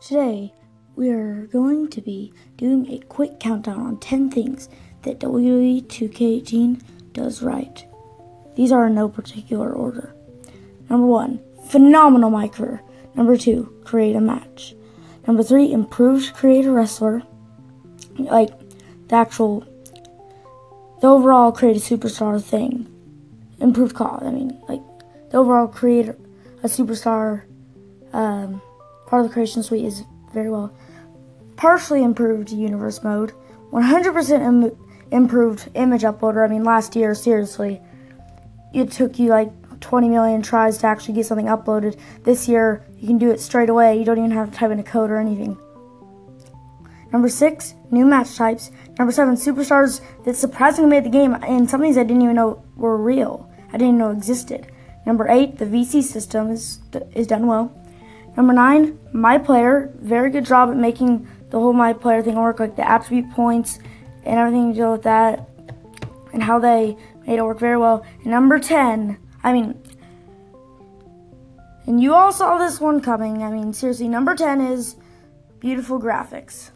Today, we are going to be doing a quick countdown on 10 things that WWE 2K18 does right. These are in no particular order. Number one, phenomenal my career. Number two, create a match. Number three, improved create a wrestler. Like the actual, the overall create a superstar thing. Improved cause. I mean, like the overall create a superstar. Part of the creation suite is very well. Partially improved universe mode, 100% Im- improved image uploader. I mean, last year, seriously, it took you like 20 million tries to actually get something uploaded. This year, you can do it straight away. You don't even have to type in a code or anything. Number six, new match types. Number seven, superstars that surprisingly made the game, and some of these I didn't even know were real. I didn't even know existed. Number eight, the VC system is is done well. Number nine, my player. Very good job at making the whole my player thing work, like the attribute points and everything to deal with that, and how they made it work very well. Number ten, I mean, and you all saw this one coming. I mean, seriously, number ten is beautiful graphics.